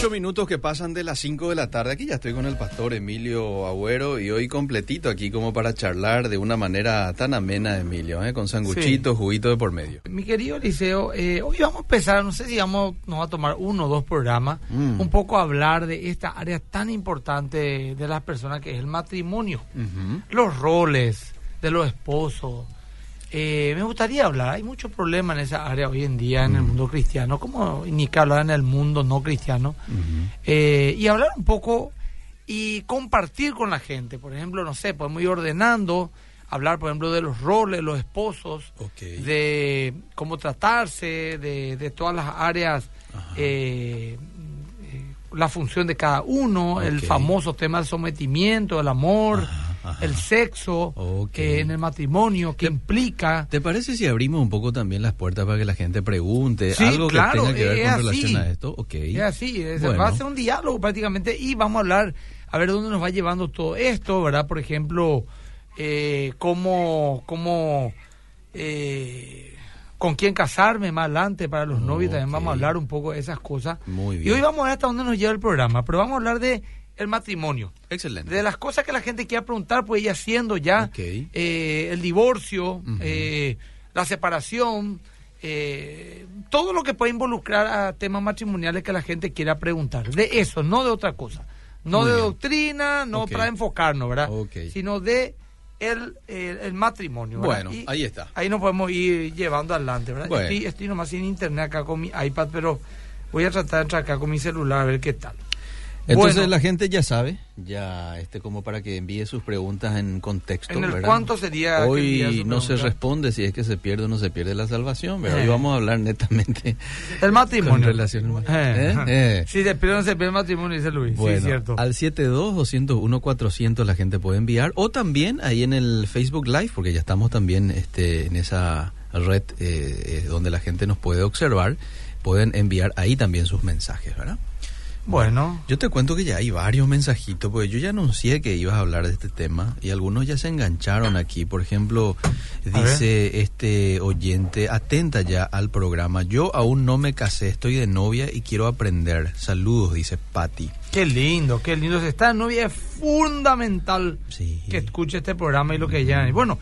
Ocho minutos que pasan de las cinco de la tarde. Aquí ya estoy con el pastor Emilio Agüero y hoy completito aquí como para charlar de una manera tan amena, Emilio, ¿eh? con sanguchitos, juguito de por medio. Mi querido Liceo, eh, hoy vamos a empezar, no sé si vamos, nos va a tomar uno o dos programas, Mm. un poco a hablar de esta área tan importante de las personas que es el matrimonio, los roles de los esposos. Eh, me gustaría hablar, hay muchos problemas en esa área hoy en día en el mundo cristiano, como ni que hablar en el mundo no cristiano, Eh, y hablar un poco y compartir con la gente. Por ejemplo, no sé, podemos ir ordenando, hablar, por ejemplo, de los roles, los esposos, de cómo tratarse, de, de todas las áreas, eh, eh, la función de cada uno, el famoso tema del sometimiento, el amor, Ajá, ajá. el sexo Ok. eh, en el matrimonio, que implica... ¿Te parece si abrimos un poco también las puertas para que la gente pregunte Sí, algo claro, que tenga que ver con así. relación a esto? Ok. Es así, es- Bueno. va a ser un diálogo prácticamente y vamos a hablar, a ver dónde nos va llevando todo esto, ¿verdad? Por ejemplo, eh, cómo, cómo eh, con quién casarme más adelante para los novios, también vamos a hablar un poco de esas cosas. Muy Y bien. hoy vamos a ver hasta dónde nos lleva el programa, pero vamos a hablar de el matrimonio. Excelente. De las cosas que la gente quiera preguntar, pues ir haciendo ya Ok. eh, el divorcio, eh, la separación, eh, todo lo que puede involucrar a temas matrimoniales que la gente quiera preguntar. De eso, no de otra cosa. No Muy de bien. doctrina, no Ok. para enfocarnos, ¿verdad? Ok. Sino de el, el, el matrimonio. ¿verdad? Bueno, Y ahí está. Ahí nos podemos ir llevando adelante, ¿verdad? Bueno. Estoy, estoy nomás sin internet acá con mi iPad, pero voy a tratar de entrar acá con mi celular a ver qué tal. Entonces Bueno. la gente ya sabe, ya este como para que envíe sus preguntas en contexto. ¿En el ¿verdad? cuánto sería Hoy no se responde si es que se pierde o no se pierde la salvación, pero Eh. hoy vamos a hablar netamente El matrimonio. relación Eh. ¿Eh? Eh. Sí, de pero no se pierde el matrimonio, dice Luis. Bueno, sí, cierto. al 72-201-400 la gente puede enviar o también ahí en el Facebook Live, porque ya estamos también este, en esa red eh, eh, donde la gente nos puede observar, pueden enviar ahí también sus mensajes, ¿verdad? Bueno, Yo te cuento que ya hay varios mensajitos, porque yo ya anuncié que ibas a hablar de este tema y algunos ya se engancharon aquí. Por ejemplo, dice este oyente, atenta ya al programa. Yo aún no me casé, estoy de novia y quiero aprender. Saludos, dice Patti. qué lindo, qué lindo. Si está en novia es fundamental Sí. que escuche este programa y lo que ya. Bueno,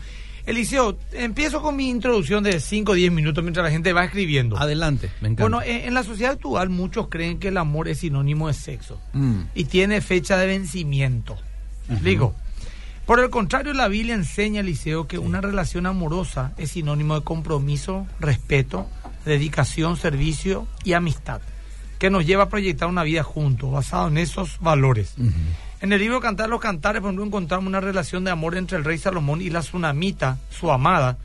Eliseo, empiezo con mi introducción de 5 o 10 minutos mientras la gente va escribiendo. Adelante, me encanta. Bueno, en, en la sociedad actual muchos creen que el amor es sinónimo de sexo Mm. y tiene fecha de vencimiento. ¿Me explico? Por el contrario, la Biblia enseña, Eliseo, que una relación amorosa es sinónimo de compromiso, respeto, dedicación, servicio y amistad, que nos lleva a proyectar una vida juntos, basado en esos valores. En el libro Cantar los Cantares, por ejemplo, encontramos una relación de amor entre el rey Salomón y la tsunamita, su amada,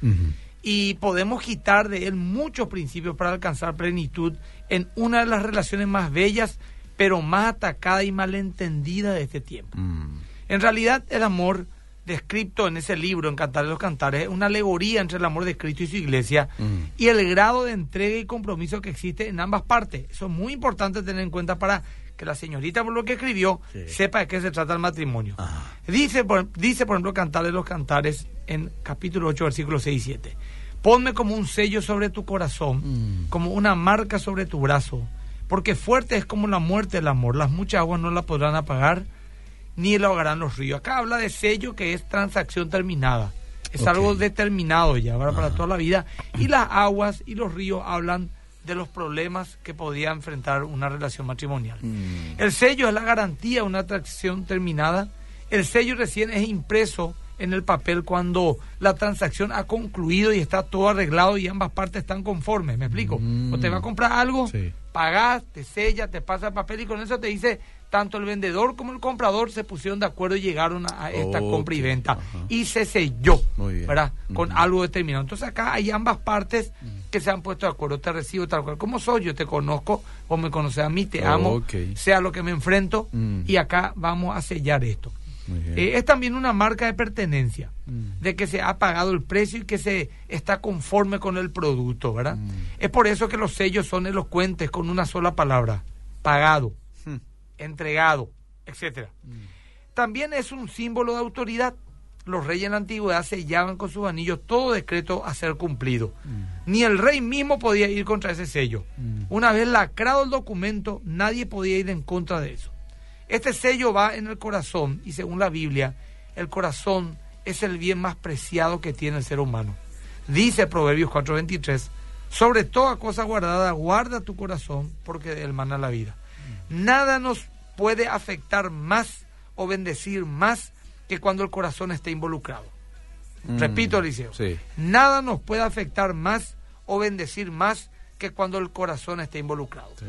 y podemos quitar de él muchos principios para alcanzar plenitud en una de las relaciones más bellas, pero más atacada y malentendida de este tiempo. Mm. En realidad, el amor descrito en ese libro, en Cantar de los Cantares, es una alegoría entre el amor de Cristo y su iglesia Mm. y el grado de entrega y compromiso que existe en ambas partes. Eso es muy importante tener en cuenta para que la señorita, por lo que escribió, Sí. sepa de qué se trata el matrimonio. Ajá. Dice por, dice, por ejemplo, Cantar de los Cantares en capítulo 8, versículos 6 y 7. Ponme como un sello sobre tu corazón, Mm. como una marca sobre tu brazo, porque fuerte es como la muerte el amor. Las muchas aguas no la podrán apagar, ni la ahogarán los ríos. Acá habla de sello que es transacción terminada. Es algo determinado ya, ¿verdad? para Ajá. toda la vida. Y las aguas y los ríos hablan de los problemas que podía enfrentar una relación matrimonial. Mm. El sello es la garantía de una atracción terminada. El sello recién es impreso en el papel cuando la transacción ha concluido y está todo arreglado y ambas partes están conformes. ¿Me explico? Mm. O te va a comprar algo, Sí. pagás, te sella, te pasa el papel y con eso te dice tanto el vendedor como el comprador se pusieron de acuerdo y llegaron a, esta compra y venta ajá. y se selló. ¿verdad? Con algo determinado. Entonces acá hay ambas partes que se han puesto de acuerdo. Te recibo tal cual como soy, yo te conozco, o me conoces a mí, te amo, sea lo que me enfrento Mm. y acá vamos a sellar esto. Eh, es también una marca de pertenencia, Mm. de que se ha pagado el precio y que se está conforme con el producto, ¿verdad? Mm. Es por eso que los sellos son elocuentes con una sola palabra, pagado, Mm. entregado, etcétera. También es un símbolo de autoridad. Los reyes en la antigüedad sellaban con sus anillos todo decreto a ser cumplido. Ni el rey mismo podía ir contra ese sello. Una vez lacrado el documento, nadie podía ir en contra de eso. Este sello va en el corazón y según la Biblia, el corazón es el bien más preciado que tiene el ser humano. Dice Proverbios 4:23, sobre toda cosa guardada, guarda tu corazón porque de él mana la vida. Nada nos puede afectar más o bendecir más que cuando el corazón está involucrado. Mm. Repito, Eliseo. Sí. Nada nos puede afectar más o bendecir más que cuando el corazón está involucrado. Sí.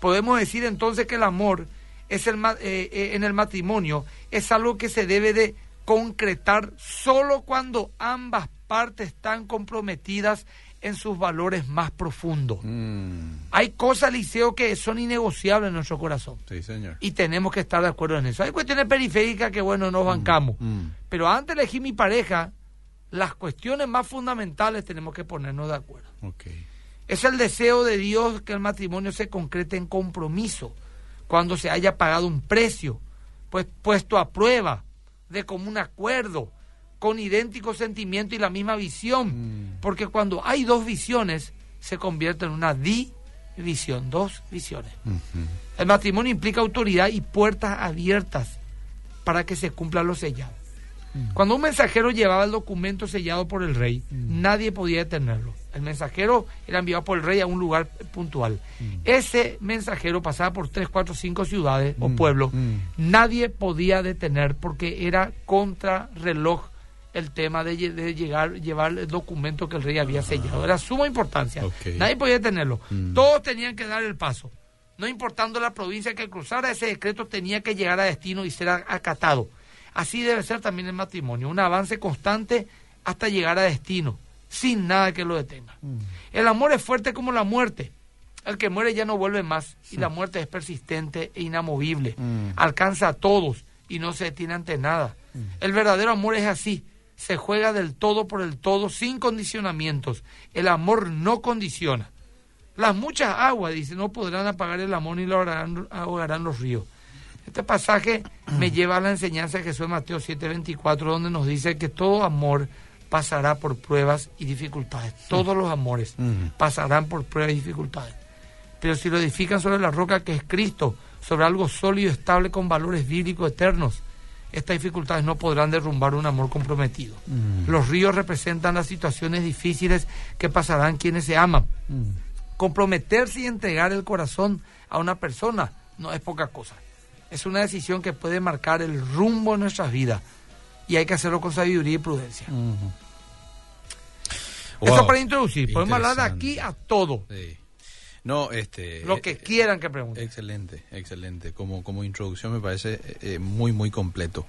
Podemos decir entonces que el amor es el, eh, eh, en el matrimonio es algo que se debe de concretar solo cuando ambas partes están comprometidas en sus valores más profundos. Mm. Hay cosas, Liceo, que son innegociables en nuestro corazón Sí, señor. y tenemos que estar de acuerdo en eso. Hay cuestiones periféricas que, bueno, nos bancamos. Mm. Pero antes de elegir mi pareja, las cuestiones más fundamentales tenemos que ponernos de acuerdo. Ok. Es el deseo de Dios que el matrimonio se concrete en compromiso, cuando se haya pagado un precio, pues puesto a prueba, de común acuerdo, con idéntico sentimiento y la misma visión. Mm. Porque cuando hay dos visiones, se convierte en una división, dos visiones. El matrimonio implica autoridad y puertas abiertas para que se cumpla lo sellado. Cuando un mensajero llevaba el documento sellado por el rey, nadie podía detenerlo. El mensajero era enviado por el rey a un lugar puntual. Ese mensajero pasaba por tres, cuatro, cinco ciudades o Mm, pueblos. mm. Nadie podía detener porque era contra reloj el tema de, lle- de llegar, llevar el documento que el rey había sellado. Era suma importancia. Nadie podía detenerlo. Mm. Todos tenían que dar el paso. No importando la provincia que cruzara, ese decreto tenía que llegar a destino y ser acatado. Así debe ser también el matrimonio, un avance constante hasta llegar a destino, sin nada que lo detenga. El amor es fuerte como la muerte. El que muere ya no vuelve más y la muerte es persistente e inamovible. Mm. Alcanza a todos y no se detiene ante nada. El verdadero amor es así. Se juega del todo por el todo sin condicionamientos. El amor no condiciona. Las muchas aguas, dice, no podrán apagar el amor ni lo ahogarán, ahogarán los ríos. Este pasaje me lleva a la enseñanza de Jesús en Mateo 7:24, donde nos dice que todo amor pasará por pruebas y dificultades. Todos los amores pasarán por pruebas y dificultades. Pero si lo edifican sobre la roca que es Cristo, sobre algo sólido, estable, con valores bíblicos eternos, estas dificultades no podrán derrumbar un amor comprometido. Mm. Los ríos representan las situaciones difíciles que pasarán quienes se aman. Mm. Comprometerse y entregar el corazón a una persona no es poca cosa. Es una decisión que puede marcar el rumbo de nuestras vidas y hay que hacerlo con sabiduría y prudencia. Ujú. Eso Wow. para introducir. Podemos hablar de aquí a todo, Sí. No, este... lo que eh, quieran que pregunten. Excelente, excelente. Como, como introducción me parece eh, eh, muy, muy completo.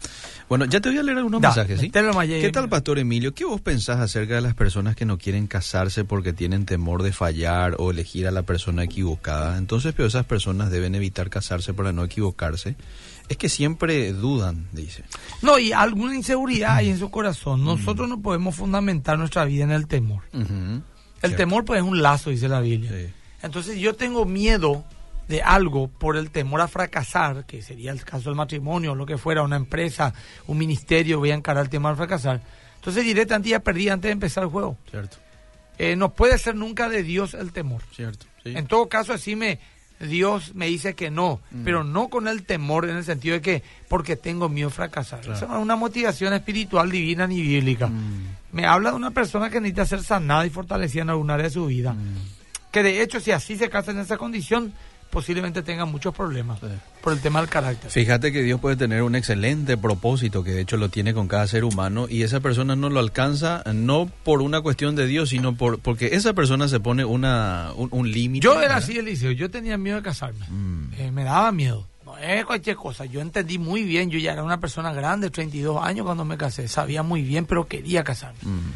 Bueno, ya te voy a leer algunos Da, mensajes, ¿sí? ¿Qué tal, Pastor Emilio? ¿Qué vos pensás acerca de las personas que no quieren casarse porque tienen temor de fallar o elegir a la persona equivocada? Entonces, pero esas personas deben evitar casarse para no equivocarse. Es que siempre dudan, dice. No, y alguna inseguridad hay en su corazón. Nosotros no podemos fundamentar nuestra vida en el temor. El Cierto. temor pues es un lazo, dice la Biblia. Sí. Entonces yo tengo miedo de algo por el temor a fracasar, que sería el caso del matrimonio, lo que fuera, una empresa, un ministerio, voy a encarar el tema de fracasar. Entonces directamente ya perdí antes de empezar el juego. Cierto, Eh, no puede ser nunca de Dios el temor. cierto. sí. En todo caso, así me Dios me dice que no, Mm. pero no con el temor en el sentido de que porque tengo miedo a fracasar. Claro. No es una motivación espiritual divina ni bíblica. Mm. Me habla de una persona que necesita ser sanada y fortalecida en algún área de su vida. Mm. Que de hecho, si así se casa en esa condición, posiblemente tenga muchos problemas Sí. por el tema del carácter. Fíjate que Dios puede tener un excelente propósito, que de hecho lo tiene con cada ser humano, y esa persona no lo alcanza no por una cuestión de Dios, sino por porque esa persona se pone una, un, un límite. Yo era así, Eliseo. Yo tenía miedo de casarme. Mm. Eh, me daba miedo. No es cualquier cosa. Yo entendí muy bien. Yo ya era una persona grande, 32 años cuando me casé. Sabía muy bien, pero quería casarme. Mm.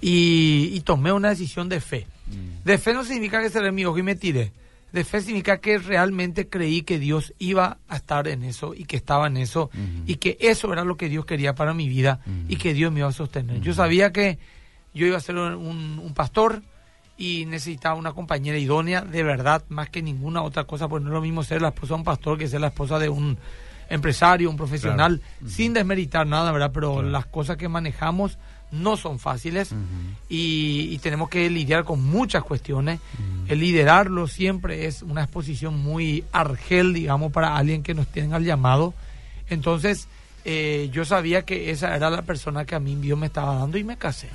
Y, y tomé una decisión de fe. Mm. De fe no significa que cerré mi ojo y me tiré. De fe significa que realmente creí que Dios iba a estar en eso y que estaba en eso y que eso era lo que Dios quería para mi vida y que Dios me iba a sostener. Yo sabía que yo iba a ser un, un pastor y necesitaba una compañera idónea, de verdad, más que ninguna otra cosa, porque no es lo mismo ser la esposa de un pastor que ser la esposa de un empresario, un profesional, sin desmeritar nada, ¿verdad? Pero las cosas que manejamos no son fáciles y, tenemos que lidiar con muchas cuestiones. El liderarlo siempre es una exposición muy argel, digamos, para alguien que nos tenga el llamado. Entonces, eh, yo sabía que esa era la persona que a mí Dios me estaba dando y me casé.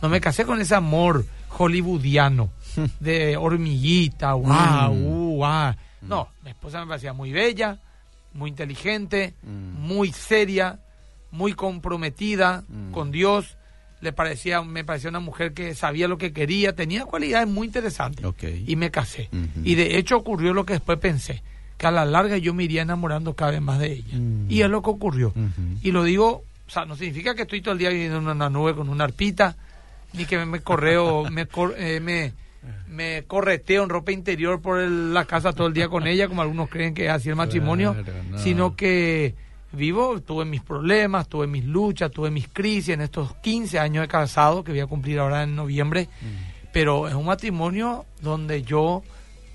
No me casé con ese amor hollywoodiano de hormiguita, guau, uh, guau. No, mi esposa me parecía muy bella, muy inteligente, muy seria, muy comprometida con Dios le parecía, me parecía una mujer que sabía lo que quería, tenía cualidades muy interesantes. Y me casé. Y de hecho ocurrió lo que después pensé, que a la larga yo me iría enamorando cada vez más de ella. Mm. Y es lo que ocurrió. Y lo digo, o sea, no significa que estoy todo el día viviendo en una nube con una arpita, ni que me correo, me, eh, me, me correteo en ropa interior por la casa todo el día con ella, como algunos creen que es así el matrimonio, sino que vivo, tuve mis problemas, tuve mis luchas, tuve mis crisis en estos 15 años de casado que voy a cumplir ahora en noviembre, mm. pero es un matrimonio donde yo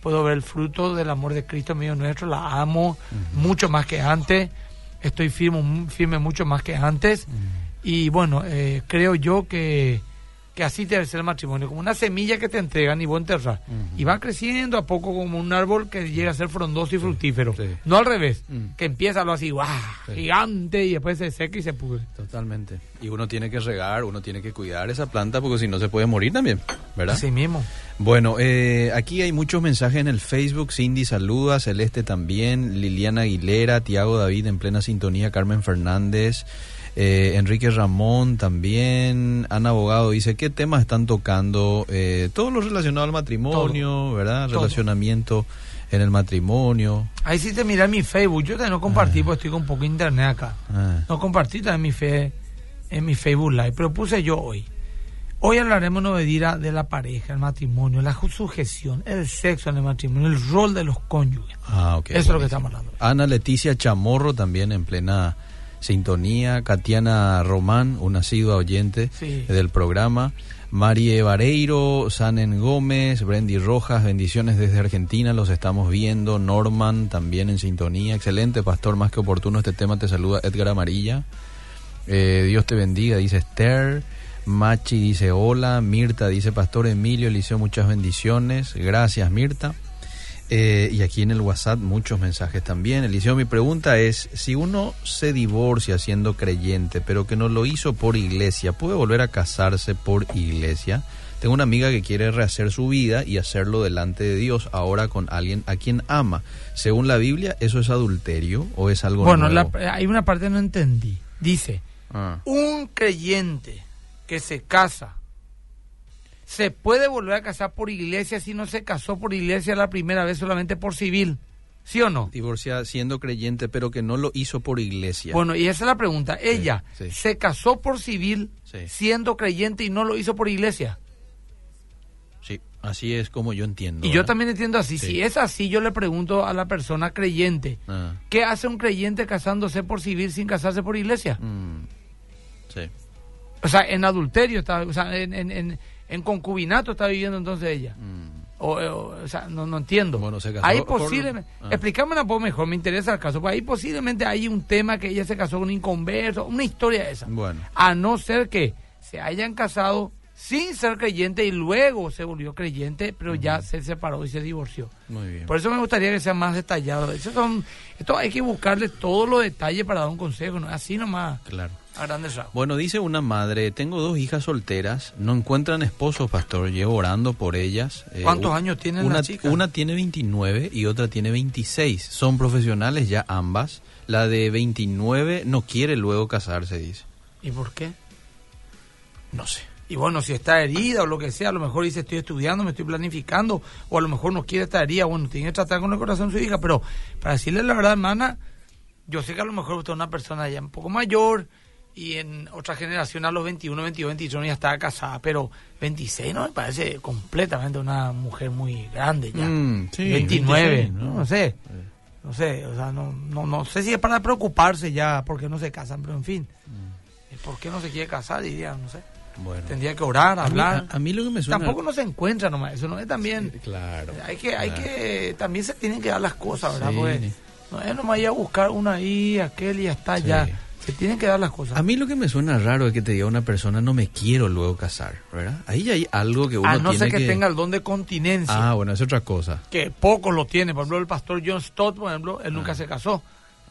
puedo ver el fruto del amor de Cristo mío nuestro, la amo mucho más que antes, estoy firme, firme mucho más que antes. Y bueno, eh, creo yo que que así debe ser el matrimonio, como una semilla que te entregan y vos enterrar. Y va creciendo a poco como un árbol que llega a ser frondoso y fructífero. No al revés, que empieza lo así, ¡guau! gigante y después se seca y se pudre. Totalmente. Y uno tiene que regar, uno tiene que cuidar esa planta porque si no se puede morir también, ¿verdad? Así mismo. Bueno, eh, aquí hay muchos mensajes en el Facebook. Cindy saluda, Celeste también, Liliana Aguilera, Tiago David en plena sintonía, Carmen Fernández. Eh, Enrique Ramón también, Ana Abogado dice, ¿qué temas están tocando? Eh, todo lo relacionado al matrimonio, ¿verdad? Relacionamiento en el matrimonio. Ahí sí te mira mi Facebook, yo te no compartí ah. porque estoy con poco internet acá. Ah. No compartí en mi, fe, en mi Facebook Live, pero puse yo hoy. Hoy hablaremos novedira de la pareja, el matrimonio, la sujeción, el sexo en el matrimonio, el rol de los cónyuges. Ah, ok. Eso es lo que estamos hablando. Ana Leticia Chamorro también en plena sintonía, Katiana Román, un nacido oyente del programa, Marie Vareiro, Sanen Gómez, Brendy Rojas, bendiciones desde Argentina, los estamos viendo, Norman también en sintonía, excelente, pastor, más que oportuno este tema, te saluda Edgar Amarilla, eh, Dios te bendiga, dice Esther, Machi dice hola, Mirta dice Pastor Emilio, Eliseo, muchas bendiciones, gracias Mirta. Eh, y aquí en el WhatsApp muchos mensajes también. Eliseo, mi pregunta es, si uno se divorcia siendo creyente, pero que no lo hizo por iglesia, ¿puede volver a casarse por iglesia? Tengo una amiga que quiere rehacer su vida y hacerlo delante de Dios ahora con alguien a quien ama. Según la Biblia, ¿eso es adulterio o es algo Bueno, hay una parte que no entendí. Dice, ah. un creyente que se casa se puede volver a casar por iglesia si no se casó por iglesia la primera vez solamente por civil. ¿Sí o no? Divorciada siendo creyente, pero que no lo hizo por iglesia. Bueno, y esa es la pregunta. Ella se casó por civil siendo creyente y no lo hizo por iglesia. Sí, así es como yo entiendo. Y yo también entiendo así. Si es así, yo le pregunto a la persona creyente, ah. ¿qué hace un creyente casándose por civil sin casarse por iglesia? Mm. Sí. O sea, en adulterio, está, o sea, en en concubinato está viviendo entonces ella. Mm. O, sea, no, no entiendo. Bueno, se casó ahí posiblemente, ah. explícame un poco mejor, me interesa el caso. Pues ahí posiblemente hay un tema que ella se casó con un inconverso, una historia esa. Bueno. A no ser que se hayan casado sin ser creyente y luego se volvió creyente, pero ya se separó y se divorció. Muy bien. Por eso me gustaría que sea más detallado. Eso son, esto hay que buscarle todos los detalles para dar un consejo, ¿no? así nomás. Claro. Bueno, dice una madre, tengo dos hijas solteras, no encuentran esposo, pastor, llevo orando por ellas. Eh, ¿Cuántos años tienen una, las chicas? Una tiene 29 y otra tiene 26. Son profesionales ya ambas. La de 29 no quiere luego casarse, dice. ¿Y por qué? No sé. Y bueno, si está herida o lo que sea, a lo mejor dice estoy estudiando, me estoy planificando, o a lo mejor no quiere estar herida, bueno, tiene que tratar con el corazón su hija, pero para decirle la verdad, hermana, yo sé que a lo mejor usted es una persona ya un poco mayor, y en otra generación a los 21, 22, 23 ya estaba casada, pero 26 no me parece completamente una mujer muy grande ya. 29, mm, ¿no? sé. No sé, o sea, no, no, no sé si es para preocuparse ya porque no se casan, pero en fin. Mm. ¿Por qué no se quiere casar? Diría, no sé. Bueno. Tendría que orar, hablar. A mí, lo que me suena... Tampoco no se encuentra nomás, eso no es también... claro. Hay que, hay que, también se tienen que dar las cosas, ¿verdad? No es nomás ir a buscar una ahí, aquel y ya está, Sí. ya. Se tienen que dar las cosas. A mí lo que me suena raro es que te diga una persona no me quiero luego casar, ¿verdad? Ahí ya hay algo que uno a no tiene ser que, tenga el don de continencia. Ah, bueno, es otra cosa. que pocos lo tienen. Por ejemplo, el pastor John Stott, por ejemplo, él nunca Ah. se casó.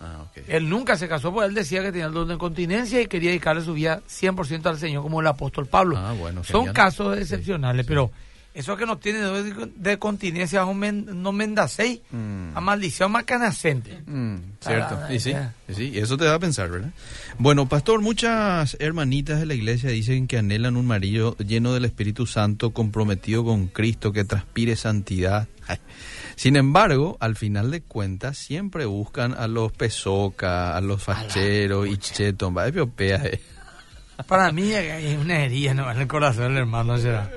Ah, ok. Él nunca se casó porque él decía que tenía el don de continencia y quería dedicarle su vida 100% al Señor como el apóstol Pablo. Ah, bueno, Son genial. casos Sí, excepcionales, sí. pero eso que no tiene de, de continencia no, men, no mendacei, Mm. a maldición macanacente. Mm, cierto, y sí, y sí, y eso te da a pensar, ¿verdad? Bueno, pastor, muchas hermanitas de la iglesia dicen que anhelan un marido lleno del Espíritu Santo, comprometido con Cristo, que transpire santidad. Sin embargo, al final de cuentas, siempre buscan a los pesoca, a los facheros y chetos. Va, europea, eh. Para mí hay una herida ¿no? en el corazón del hermano. será.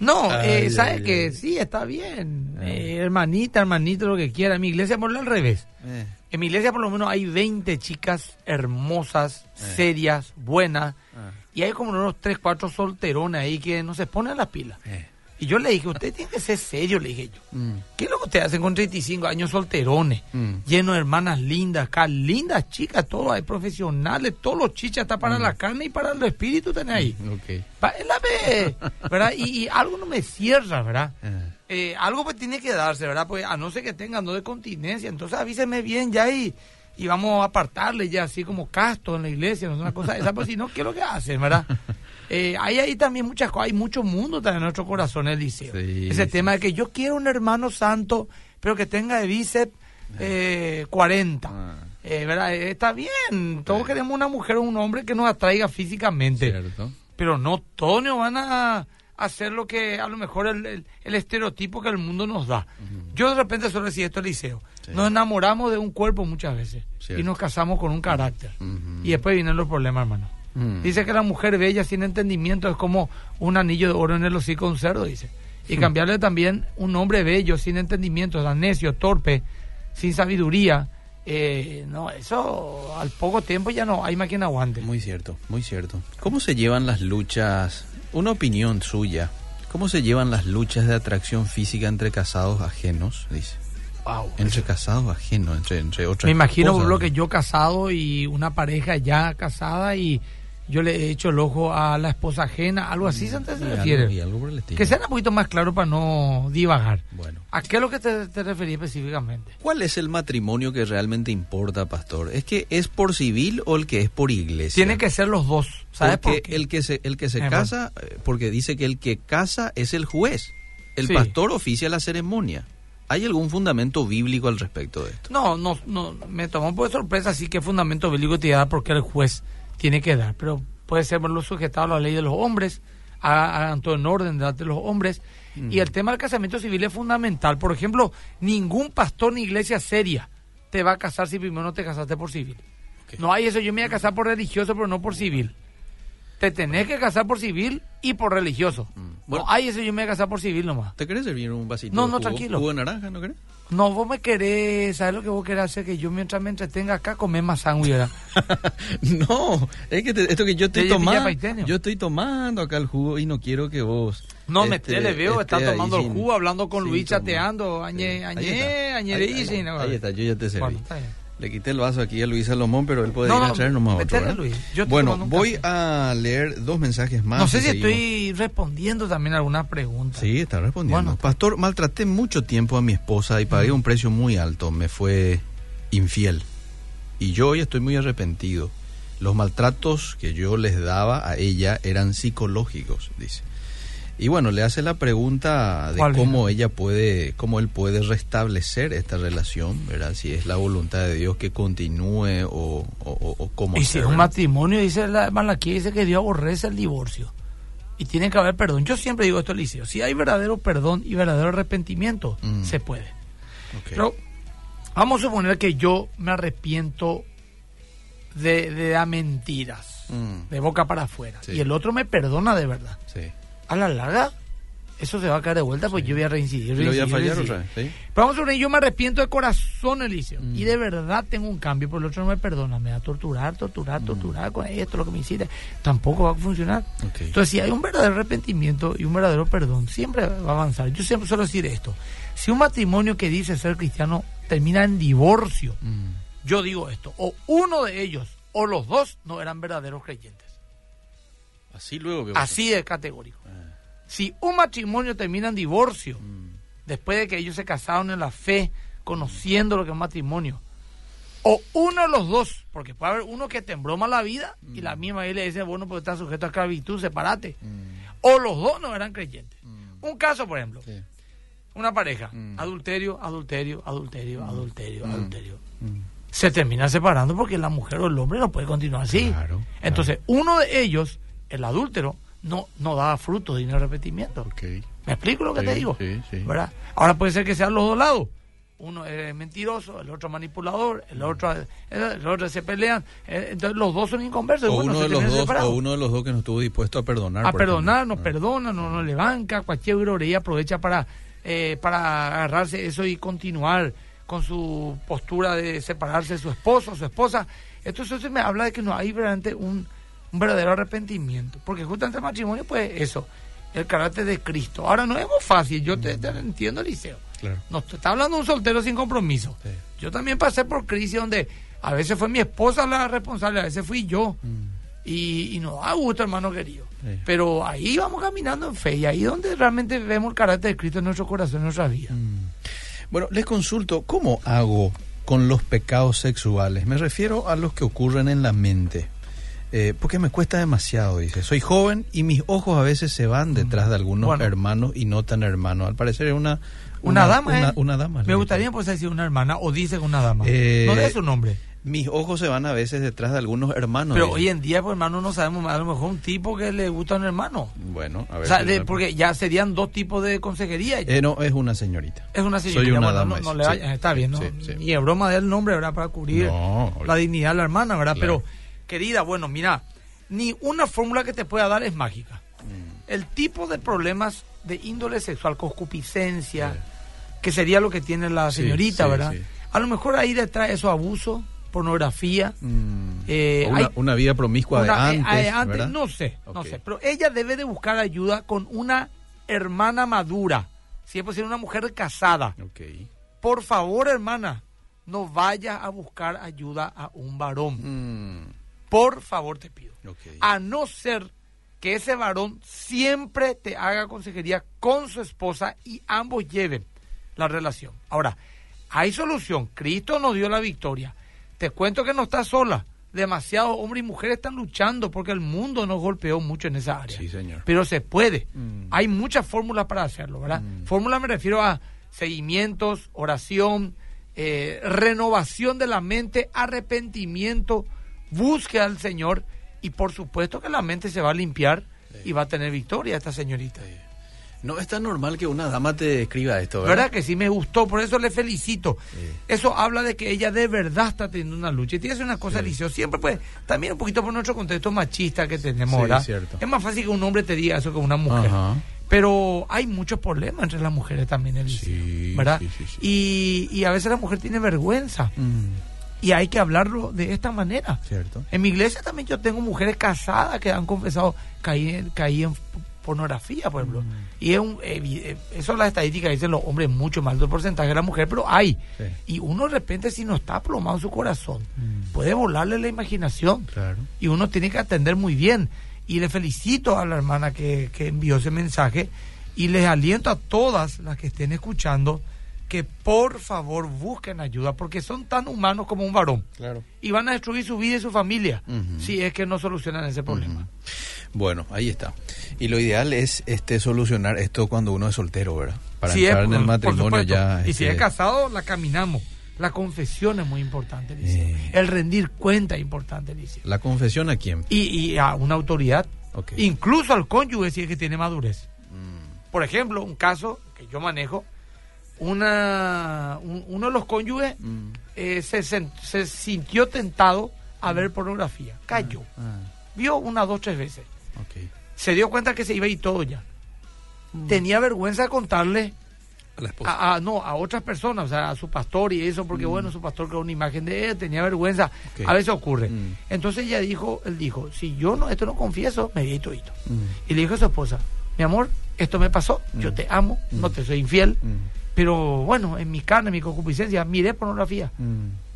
No, Ay, eh, ay, sabe ay. que sí, está bien. Ah. Eh, hermanita, hermanito, lo que quiera. En mi iglesia, por lo al revés. Eh, En mi iglesia por lo menos hay 20 chicas hermosas, Eh. serias, buenas. ah, Y hay como unos 3, 4 solterones ahí que no se ponen las pilas. Y yo le dije, usted tiene que ser serio, le dije yo. mm, ¿Qué es lo que usted hace con 35 años solterones? mm. Lleno de hermanas lindas, acá, lindas chicas, todos hay profesionales, todos los chichas está para la carne y para el espíritu tenés ahí. Ok. Pa- es la ve, ¿verdad? Y, y algo no me cierra, ¿verdad? Eh, Eh, algo pues tiene que darse, ¿verdad? Pues a no ser que tengan no de continencia, entonces avíseme bien ya y, y vamos a apartarle ya así como casto en la iglesia, no es una cosa esa, pues si no, ¿qué es lo que hacen, verdad? Eh, hay ahí también muchas cosas, hay mucho mundo también en nuestro corazón, Eliseo. Sí, Ese sí. tema de que yo quiero un hermano santo, pero que tenga de bíceps eh, 40. Ah. Eh, ¿verdad? Eh, está bien, todos queremos una mujer o un hombre que nos atraiga físicamente Cierto. pero no todos nos van a hacer lo que a lo mejor el, el- el estereotipo que el mundo nos da. Yo de repente solo decía esto, Eliseo. Sí. Nos enamoramos de un cuerpo muchas veces Cierto. y nos casamos con un carácter. Y después vienen los problemas, hermano. Mm. Dice que la mujer bella sin entendimiento es como un anillo de oro en el hocico de un cerdo, dice. Y Hmm. cambiarle también un hombre bello sin entendimiento, tan necio, torpe, sin sabiduría. eh, no, eso al poco tiempo ya no hay más quien aguante. Muy cierto, muy cierto. ¿Cómo se llevan las luchas? Una opinión suya. ¿Cómo se llevan las luchas de atracción física entre casados ajenos? Dice. Wow. Entre casados ajenos, entre, entre otras Me imagino cosas. lo que yo casado y una pareja ya casada y yo le he hecho el ojo a la esposa ajena, algo así se te Y algo- refiere. algo. Que sea un poquito más claro para no divagar. Bueno. ¿A qué es lo que te, te referí específicamente? ¿Cuál es el matrimonio que realmente importa, pastor? ¿Es que es por civil o el que es por iglesia? Tiene que ser los dos. ¿Sabes porque por qué? el que se el que se casa, eh, porque dice que el que casa es el juez. El Sí. pastor oficia la ceremonia. ¿Hay algún fundamento bíblico al respecto de esto? No, no, no, me tomó por sorpresa, así que fundamento bíblico te da porque el juez tiene que dar, pero puede ser sujetado a la ley de los hombres, a- hagan todo en orden de los hombres. Y el tema del casamiento civil es fundamental. Por ejemplo, ningún pastor ni iglesia seria te va a casar si primero no te casaste por civil. No hay eso, yo me voy a casar por religioso, pero no por civil. Te tenés que casar por civil y por religioso. Bueno. No hay eso, yo me voy a casar por civil nomás. ¿Te querés servir un vasito No, no, jugo- tranquilo. jugo de naranja, no querés? No, vos me querés, ¿sabes lo que vos querés hacer? Que yo mientras me entretenga acá, comer más sándwich, no, es que te- esto que yo estoy tomando, yo estoy tomando acá el jugo y no quiero que vos. No, me este, le veo, está esté ahí tomando el jugo, hablando con Luis, chateando, añe, añe, está. añe, Ahí-. Ahí está, yo ya te serví. Bueno, está bien. Le quité el vaso aquí a Luis Salomón, pero él puede No, ir a traer nomás otro. Luis. Yo Bueno, voy a leer dos mensajes más. No sé si seguimos. estoy respondiendo también algunas preguntas. Sí, está respondiendo. Bueno. Pastor, maltraté mucho tiempo a mi esposa y pagué un precio muy alto. Me fue infiel. Y yo hoy estoy muy arrepentido. Los maltratos que yo les daba a ella eran psicológicos, dice. Y bueno, le hace la pregunta de ¿Cuál cómo ella puede, cómo él puede restablecer esta relación, ¿verdad? Si es la voluntad de Dios que continúe o, o, o- cómo Y si es un matrimonio, dice la Malaquía, dice que Dios aborrece el divorcio. Y tiene que haber perdón. Yo siempre digo esto, Eliseo. Si hay verdadero perdón y verdadero arrepentimiento, Mm. se puede. Pero vamos a suponer que yo me arrepiento de, de mentiras, Mm, de boca para afuera, Sí. y el otro me perdona de verdad. sí. A la larga, eso se va a caer de vuelta, pues yo voy a reincidir. ¿Lo voy a reincidir, fallar reincidir. otra vez? ¿sí? Pero vamos yo me arrepiento de corazón, Eliseo, Mm. y de verdad tengo un cambio, pero el otro no me perdona, me va a torturar, Mm. torturar, torturar con esto, lo que me hiciste, tampoco va a funcionar. Entonces, si hay un verdadero arrepentimiento y un verdadero perdón, siempre va a avanzar. Yo siempre suelo decir esto. Si un matrimonio que dice ser cristiano termina en divorcio. Mm. Yo digo esto, o uno de ellos o los dos no eran verdaderos creyentes. Así luego veo. Así de categórico. Si un matrimonio termina en divorcio, Mm. después de que ellos se casaron en la fe, conociendo lo que es matrimonio, o uno de los dos, porque puede haber uno que te embroma la vida y la misma ahí le dice, bueno, pues estás sujeto a esclavitud, sepárate. Mm. O los dos no eran creyentes. Mm. Un caso, por ejemplo, Sí. una pareja, Mm. adulterio, adulterio, adulterio, adulterio, Mm. adulterio. Mm. Se termina separando porque la mujer o el hombre no puede continuar así. Claro, Entonces, uno de ellos, el adúltero, no, no daba fruto de arrepentimiento. Ok. ¿Me explico lo que Sí, te digo? sí, sí. ¿Verdad? Ahora puede ser que sean los dos lados. Uno es mentiroso, el otro manipulador, el otro, el otro se pelean. eh, Entonces los dos son inconversos. O Bueno, uno de los dos, o uno de los dos que no estuvo dispuesto a perdonar. a perdonar, ejemplo. nos perdona, no nos levanta, cualquier y aprovecha para, eh, para agarrarse eso y continuar con su postura de separarse de su esposo, su esposa. Entonces eso me habla de que no hay verdaderamente un, un verdadero arrepentimiento, porque justamente el matrimonio, pues eso, el carácter de Cristo. Ahora no es muy fácil, yo te, te entiendo, Eliseo. Claro. No, te está hablando un soltero sin compromiso. Sí. Yo también pasé por crisis donde a veces fue mi esposa la responsable, a veces fui yo. Mm. Y, y nos da gusto, hermano querido. Sí. Pero ahí vamos caminando en fe y ahí es donde realmente vemos el carácter de Cristo en nuestro corazón, en nuestra vida. Mm. Bueno, les consulto, ¿cómo hago con los pecados sexuales? Me refiero a los que ocurren en la mente. Eh, porque me cuesta demasiado, dice. Soy joven y mis ojos a veces se van detrás de algunos Bueno. hermanos y no tan hermanos. Al parecer es una... Una, dama, Una, ¿eh? una dama. Me gustaría pues decir una hermana o dice una dama. Eh, no de su nombre. Mis ojos se van a veces detrás de algunos hermanos. Pero dice. hoy en día, pues hermano, no sabemos más. A lo mejor un tipo que le gusta a un hermano. Bueno, a ver. O sea, porque ya serían dos tipos de consejería. Eh, no, es una señorita. es una señorita. Soy una bueno, dama. no, le sí. está bien, ¿no? Sí, sí. Ni es broma del nombre, ¿verdad? Para cubrir No, la dignidad de la hermana, ¿verdad? Claro. Pero, querida, bueno, mira, ni una fórmula que te pueda dar es mágica. Mm. El tipo de problemas de índole sexual, concupiscencia, Sí. que sería lo que tiene la señorita, sí, ¿verdad? A lo mejor ahí detrás eso abuso, pornografía. Mm. Eh, una, hay- una vida promiscua una- de eh, antes, eh, antes, ¿verdad? no sé, no sé, pero ella debe de buscar ayuda con una hermana madura, si es posible una mujer casada. Ok. Por favor, hermana, no vaya a buscar ayuda a un varón. Mm. Por favor, te pido. A no ser que ese varón siempre te haga consejería con su esposa y ambos lleven la relación. Ahora, hay solución. Cristo nos dio la victoria. Te cuento que no estás sola. Demasiados hombres y mujeres están luchando porque el mundo nos golpeó mucho en esa área. Sí, señor. Pero se puede. Mm. Hay muchas fórmulas para hacerlo, ¿verdad? Mm. Fórmula me refiero a seguimientos, oración, eh, renovación de la mente, arrepentimiento, búsqueda al Señor y por supuesto que la mente se va a limpiar y va a tener victoria esta señorita. No es tan normal que una dama te escriba esto, ¿Verdad? ¿verdad? que sí me gustó? Por eso le felicito. Sí. Eso habla de que ella de verdad está teniendo una lucha. Y tiene que una cosa, Sí. Liceo, siempre pues, también un poquito por nuestro contexto machista que tenemos, Sí, ¿verdad? cierto. Es más fácil que un hombre te diga eso que una mujer. Ajá. Pero hay muchos problemas entre las mujeres también, Eliseo, Sí, ¿verdad? Y, y a veces la mujer tiene vergüenza Mm. Y hay que hablarlo de esta manera. Cierto. En mi iglesia también yo tengo mujeres casadas que han confesado caí en, caí en pornografía, por ejemplo. Mm. Y es un, eh, eso las estadísticas dicen los hombres mucho más alto porcentaje de la mujer, pero hay. Sí. Y uno de repente si no está aplomado en su corazón, Mm. puede volarle la imaginación. Claro. Y uno tiene que atender muy bien. Y le felicito a la hermana que, que envió ese mensaje y les aliento a todas las que estén escuchando que por favor busquen ayuda porque son tan humanos como un varón Claro. y van a destruir su vida y su familia si es que no solucionan ese problema. Bueno, ahí está. Y lo ideal es este solucionar esto cuando uno es soltero, ¿verdad? Para Si es, entrar en el matrimonio ya. Y si este, es casado, la caminamos. La confesión es muy importante. Eh. El rendir cuenta es importante. ¿La confesión a quién? Y, y a una autoridad, incluso al cónyuge si es que tiene madurez. Mm. Por ejemplo, un caso que yo manejo, una, un- uno de los cónyuges Mm. eh, se, se sintió tentado a ver pornografía. Cayó. Ah, Vio una, dos, tres veces. Se dio cuenta que se iba y todo ya. Tenía vergüenza de contarle A la esposa. a, a- no, a otras personas, o sea, a su pastor y eso, porque bueno, su pastor creó una imagen de él, tenía vergüenza. Mm. A veces ocurre. Mm. Entonces ella dijo, él dijo, si yo no, esto no confieso, me voy todito. Mm. Y le dijo a su esposa, mi amor, esto me pasó, yo Mm. te amo, no te soy infiel, Mm. Pero bueno, en mi carne, en mi concupiscencia, miré pornografía.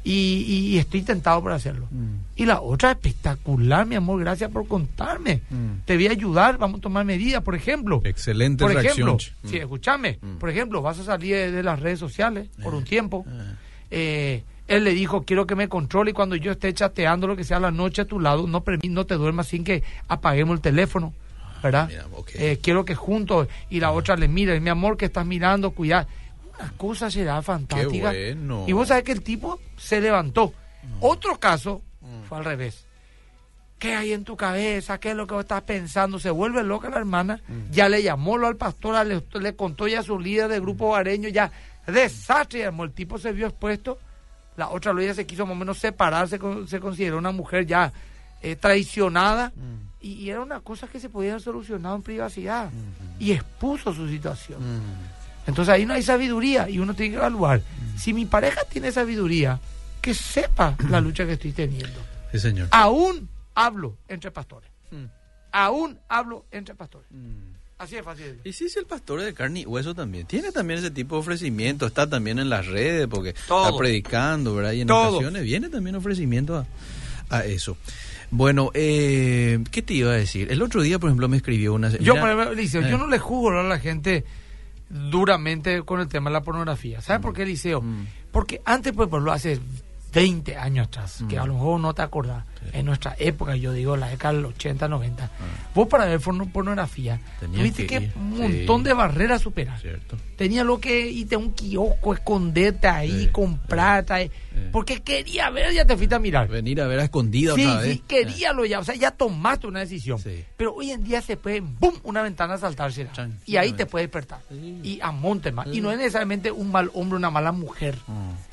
Y, y, estoy tentado por hacerlo. Y la otra, espectacular, mi amor, gracias por contarme. Te voy a ayudar, vamos a tomar medidas, por ejemplo. Excelente por reacción. ejemplo, sí, escúchame, por ejemplo, vas a salir de, de las redes sociales por un tiempo. Eh, él le dijo, quiero que me controle y cuando yo esté chateando lo que sea la noche a tu lado, no, no te duermas sin que apaguemos el teléfono, ¿verdad? mira, ok. Eh, quiero que juntos y la otra le mire, mi amor que estás mirando, cuidado. Una cosa será fantástica. bueno. Y vos sabés que el tipo se levantó. Otro caso fue al revés. ¿Qué hay en tu cabeza? ¿Qué es lo que vos estás pensando? Se vuelve loca la hermana. Ya le llamó lo al pastor, le, le contó ya a su líder del grupo bareño, ya desastre. amor. El tipo se vio expuesto. La otra ella se quiso más o menos separar, se, con- se consideró una mujer ya eh, traicionada. Y, y era una cosa que se podía haber solucionado en privacidad. Y expuso su situación. Entonces ahí no hay sabiduría y uno tiene que evaluar. Si mi pareja tiene sabiduría, que sepa la lucha que estoy teniendo. Sí, señor. Aún hablo entre pastores. Mm. Aún hablo entre pastores. Así es fácil. Y sí, sí, el pastor de carne y hueso también. Tiene también ese tipo de ofrecimiento. Está también en las redes porque Todo. está predicando, ¿verdad? Y en Todo. ocasiones viene también ofrecimiento a, a eso. Bueno, eh, ¿qué te iba a decir? El otro día, por ejemplo, me escribió una... Yo, mira- por ejemplo, Eh. yo no le juzgo a la gente duramente con el tema de la pornografía. ¿Sabes por qué, Liceo? Mm. Porque antes, pues, por lo hace 20 años atrás, que Mm. a lo mejor no te acordás, en nuestra época, yo digo, la década del 80, 90, Ah. vos para ver porno- pornografía, Tenías tuviste que un sí. montón de barreras superar. Cierto. Tenía lo que irte a un kiosco, esconderte ahí, Sí, comprar, traer, porque quería ver, ya te fuiste a mirar. Venir a ver a escondida Sí, otra vez. sí, queríalo ya, o sea, ya tomaste una decisión. Pero hoy en día se puede, ¡boom!, una ventana saltarse. Y ahí te puede despertar. Y a monte más. Y no es necesariamente un mal hombre, una mala mujer. Mm.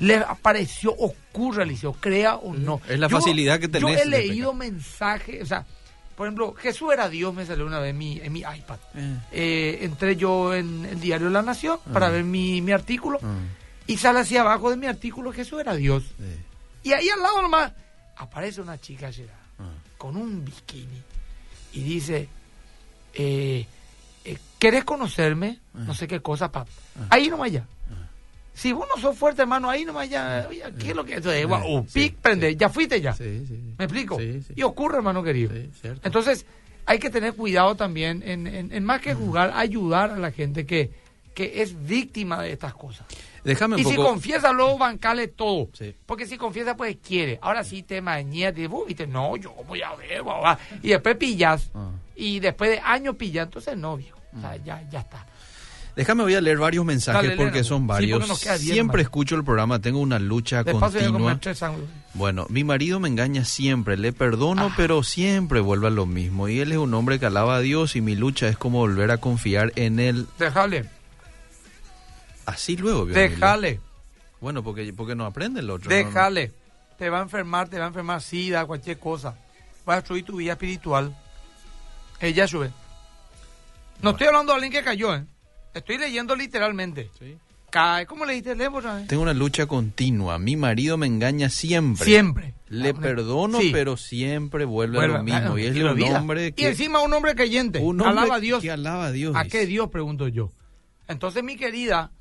Le apareció, ocurre, Liceo, crea o no. Es la facilidad que tenés Yo he leído mensajes, o sea, por ejemplo, Jesús era Dios, me salió una vez en mi, en mi iPad. Eh. Eh, entré yo en el diario La Nación para Ah. ver mi, mi artículo. Mm. Y sale hacia abajo de mi artículo, Jesús era Dios. Y ahí al lado nomás aparece una chica Gerard, Ah. con un bikini y dice, eh, ¿querés conocerme? No sé qué cosa, pap. Ahí nomás ya. Si vos no sos fuerte, hermano, ahí nomás ya. oye, ¿Qué es lo que Entonces, uh, sí, pic, prende, ya fuiste ya. Sí, sí. ¿Me explico? Y ocurre, hermano querido. Entonces, hay que tener cuidado también en, en- en más que jugar, ayudar a la gente que, que es víctima de estas cosas. Déjame un Y si confiesa, luego bancale todo. Sí. Porque si confiesa, pues quiere. Ahora sí te mañana, y dices, no, yo voy a ver, y después pillas. Ah. Y después de años pillas, entonces no, viejo. O sea, ya, ya está. Déjame, voy a leer varios mensajes Dale, porque son Sí, varios. porque queda diez siempre más. escucho el programa, tengo una lucha De paso, voy a continua. Bueno, mi marido me engaña siempre, le perdono, Ah. pero siempre vuelve a lo mismo. Y él es un hombre que alaba a Dios y mi lucha es como volver a confiar en él. Déjale, Así luego, déjale, Bueno, porque, porque no aprende el otro. ¿no? déjale. Te va a enfermar, te va a enfermar sida, cualquier cosa. Va a destruir tu vida espiritual. Ella sube. No estoy hablando de alguien que cayó, ¿eh? Estoy leyendo literalmente. Sí. Cae, ¿cómo leíste? Otra vez. Tengo una lucha continua. Mi marido me engaña siempre. Siempre. Le Ah, perdono, sí. pero siempre vuelve, Vuelve, a lo mismo. y es un vida. hombre Y que... encima un hombre creyente. un hombre alaba a Dios. que alaba a Dios. ¿A qué Dios? Pregunto yo. Entonces, mi querida,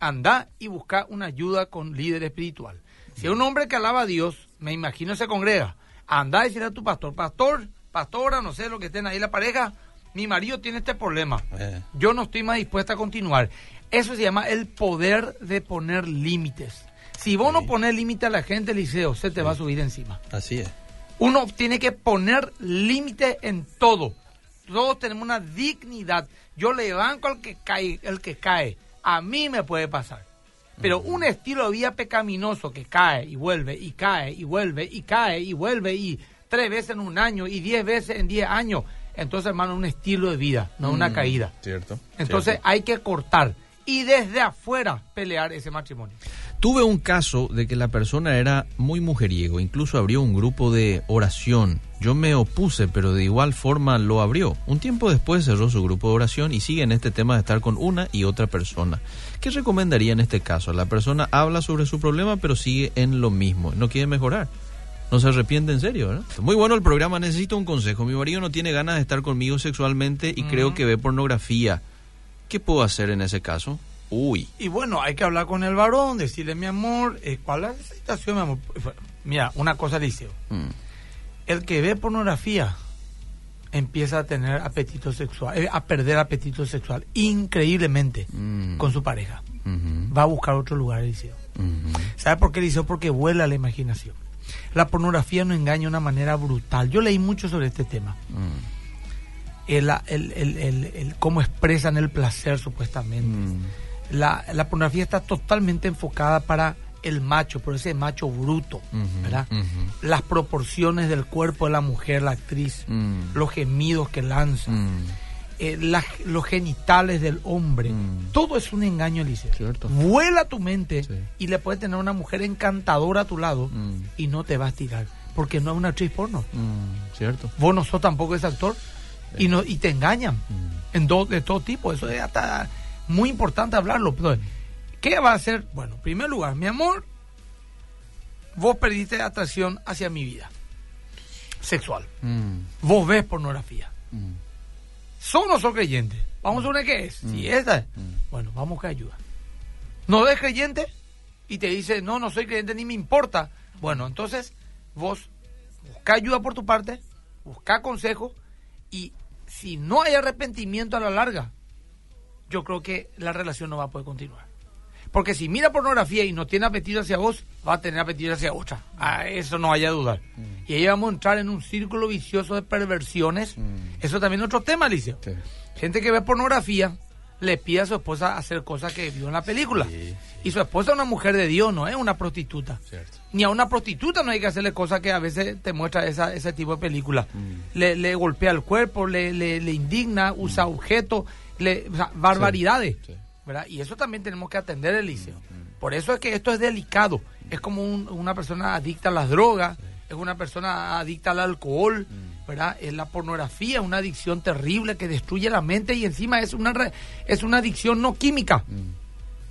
anda y busca una ayuda con líder espiritual. Si es un hombre que alaba a Dios, me imagino se congrega. Anda a decirle a tu pastor, pastor, pastora, no sé lo que estén ahí la pareja, mi marido tiene este problema. Eh. Yo no estoy más dispuesta a continuar. Eso se llama el poder de poner límites. Si vos no pones límite a la gente, Liceo, se te va a subir encima. Así es. Uno tiene que poner límite en todo. Todos tenemos una dignidad. Yo le banco al que cae, el que cae. A mí me puede pasar. Pero un estilo de vida pecaminoso que cae y vuelve y cae y vuelve y cae y vuelve y tres veces en un año y diez veces en diez años. Entonces, hermano, un estilo de vida, no una Mm, caída. Cierto. Entonces cierto. hay que cortar y desde afuera pelear ese matrimonio. Tuve un caso de que la persona era muy mujeriego, incluso abrió un grupo de oración. Yo me opuse, pero de igual forma lo abrió. Un tiempo después cerró su grupo de oración y sigue en este tema de estar con una y otra persona. ¿Qué recomendaría en este caso? La persona habla sobre su problema, pero sigue en lo mismo. No quiere mejorar. No se arrepiente en serio, ¿verdad? Muy bueno el programa, necesito un consejo. Mi marido no tiene ganas de estar conmigo sexualmente y creo que ve pornografía. ¿Qué puedo hacer en ese caso? Uy. Y bueno, hay que hablar con el varón, decirle, mi amor, eh, ¿cuál es la situación, mi amor? Mira, una cosa dice, mm. el que ve pornografía empieza a tener apetito sexual, eh, a perder apetito sexual increíblemente mm. con su pareja. Va a buscar otro lugar, Eliseo. ¿Sabe por qué, Eliseo? Porque vuela la imaginación. La pornografía nos engaña de una manera brutal. Yo leí mucho sobre este tema. Mm. El, el, el, cómo expresan el placer, supuestamente. Mm. La, la pornografía está totalmente enfocada para el macho, por ese macho bruto, ¿verdad? Las proporciones del cuerpo de la mujer, la actriz, mm. los gemidos que lanza, mm. eh, los genitales del hombre, mm. todo es un engaño, Eliseo. Vuela tu mente y le puedes tener una mujer encantadora a tu lado y no te vas a tirar, porque no es una actriz porno. Cierto. Vos no sos tampoco ese actor y, no, y te engañan en de todo tipo, eso es hasta muy importante hablarlo. ¿Qué va a hacer? Bueno, en primer lugar, mi amor, vos perdiste atracción hacia mi vida sexual. Mm. Vos ves pornografía. Mm. ¿Son o son creyentes? Vamos a ver qué es. Si mm. esta bueno, vamos a ayuda. ¿No ves creyente? Y te dice, no, no soy creyente ni me importa. Bueno, entonces vos busca ayuda por tu parte, busca consejo y si no hay arrepentimiento a la larga, yo creo que la relación no va a poder continuar. Porque si mira pornografía y no tiene apetito hacia vos, va a tener apetito hacia otra. A eso no haya duda. Mm. Y ahí vamos a entrar en un círculo vicioso de perversiones. Mm. Eso también es otro tema, Alicia. Gente que ve pornografía le pide a su esposa hacer cosas que vio en la película. Y su esposa es una mujer de Dios, no es una prostituta. Ni a una prostituta no hay que hacerle cosas que a veces te muestra esa, ese tipo de película. Mm. Le, golpea el cuerpo, le, le, indigna, usa objetos, le, barbaridades. Y eso también tenemos que atender, Eliseo. Por eso es que esto es delicado. Es como una persona adicta a las drogas, es una persona adicta al alcohol, ¿verdad? Es la pornografía, una adicción terrible que destruye la mente y encima es una, es una adicción no química.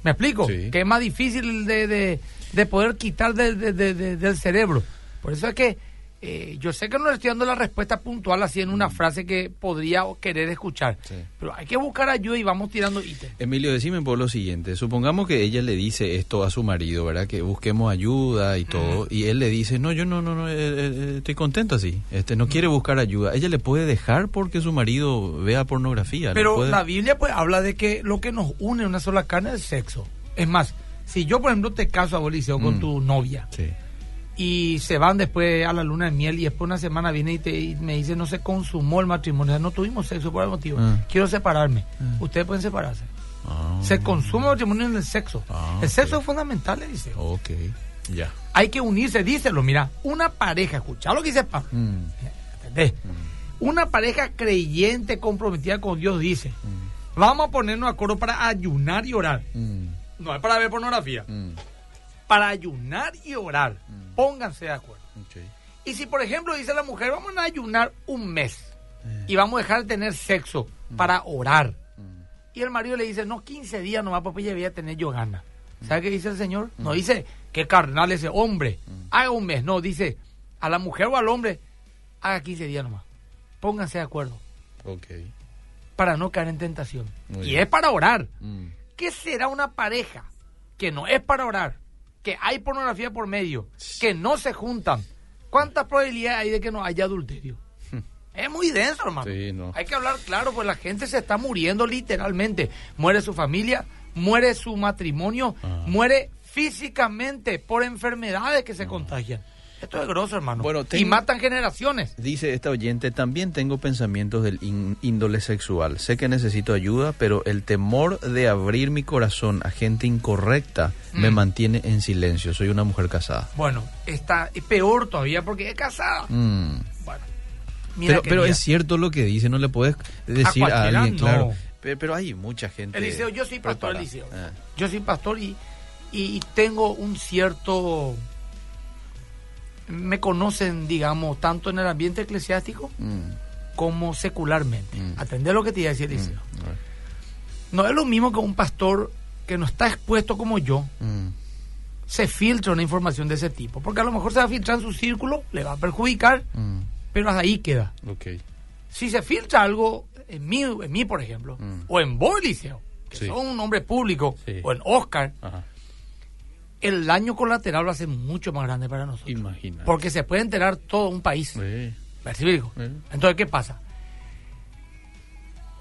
¿Me explico? Que es más difícil de, de, poder quitar del cerebro. Por eso es que eh, yo sé que no le estoy dando la respuesta puntual así en una mm. frase que podría querer escuchar, pero hay que buscar ayuda y vamos tirando ítems. Emilio, decime por lo siguiente, supongamos que ella le dice esto a su marido, ¿verdad? Que busquemos ayuda y todo, y él le dice, no, yo no, no, no, eh, eh, estoy contento así, este, no quiere buscar ayuda. ¿Ella le puede dejar porque su marido vea pornografía? Pero la Biblia pues habla de que lo que nos une en una sola carne es el sexo. Es más, si yo por ejemplo te caso a con mm. tu novia, sí y se van después a la luna de miel y después una semana viene y, te, me dice no se consumó el matrimonio, no tuvimos sexo por algún motivo, ah. quiero separarme. Ah. Ustedes pueden separarse. Ah. Se consume el matrimonio en el sexo. el sexo es fundamental, le dice. Ok, ya. Hay que unirse, díselo, mira, una pareja, escucha lo que dice pa. Mm. ¿Entendés? Mm. Una pareja creyente, comprometida con Dios, dice, mm. vamos a ponernos de acuerdo para ayunar y orar. No es para ver pornografía. Para ayunar y orar pónganse de acuerdo. Y si, por ejemplo, dice la mujer, vamos a ayunar un mes eh. y vamos a dejar de tener sexo mm. para orar. Mm. Y el marido le dice, no, 15 días nomás, porque ya voy a tener yo gana. Mm. ¿Sabe qué dice el Señor? No dice que carnal ese hombre, haga un mes. No, dice a la mujer o al hombre, haga 15 días nomás. Pónganse de acuerdo. Ok. Para no caer en tentación. y es para orar. ¿Qué será una pareja que no es para orar? Que hay pornografía por medio, que no se juntan, ¿cuántas probabilidades hay de que no haya adulterio? Es muy denso, hermano. Hay que hablar claro, pues la gente se está muriendo literalmente. Muere su familia, muere su matrimonio, ah. muere físicamente por enfermedades que se contagian. Esto es grosso, hermano. Bueno, y matan generaciones. Dice esta oyente, también tengo pensamientos del índole sexual. Sé que necesito ayuda, pero el temor de abrir mi corazón a gente incorrecta me mm. mantiene en silencio. Soy una mujer casada. Bueno, está peor todavía porque es casada. Mm. Bueno, mira pero, es cierto lo que dice, no le puedes decir a, alguien, claro. Pero, hay mucha gente. Eliseo, yo soy pastor, Eliseo. Ah. Yo soy pastor y, y tengo un cierto me conocen, digamos, tanto en el ambiente eclesiástico mm. como secularmente. Mm. Atender lo que te iba a decir, mm. No es lo mismo que un pastor que no está expuesto como yo se filtra una información de ese tipo. Porque a lo mejor se va a filtrar en su círculo, le va a perjudicar, pero hasta ahí queda. Okay. Si se filtra algo en mí, en mí por ejemplo, o en vos, que Sí. son un hombre público, Sí. o en Oscar, Ajá. El daño colateral va a ser mucho más grande para nosotros. Imagina. Porque se puede enterar todo un país. ¿Percibido? Sí. Entonces, ¿qué pasa?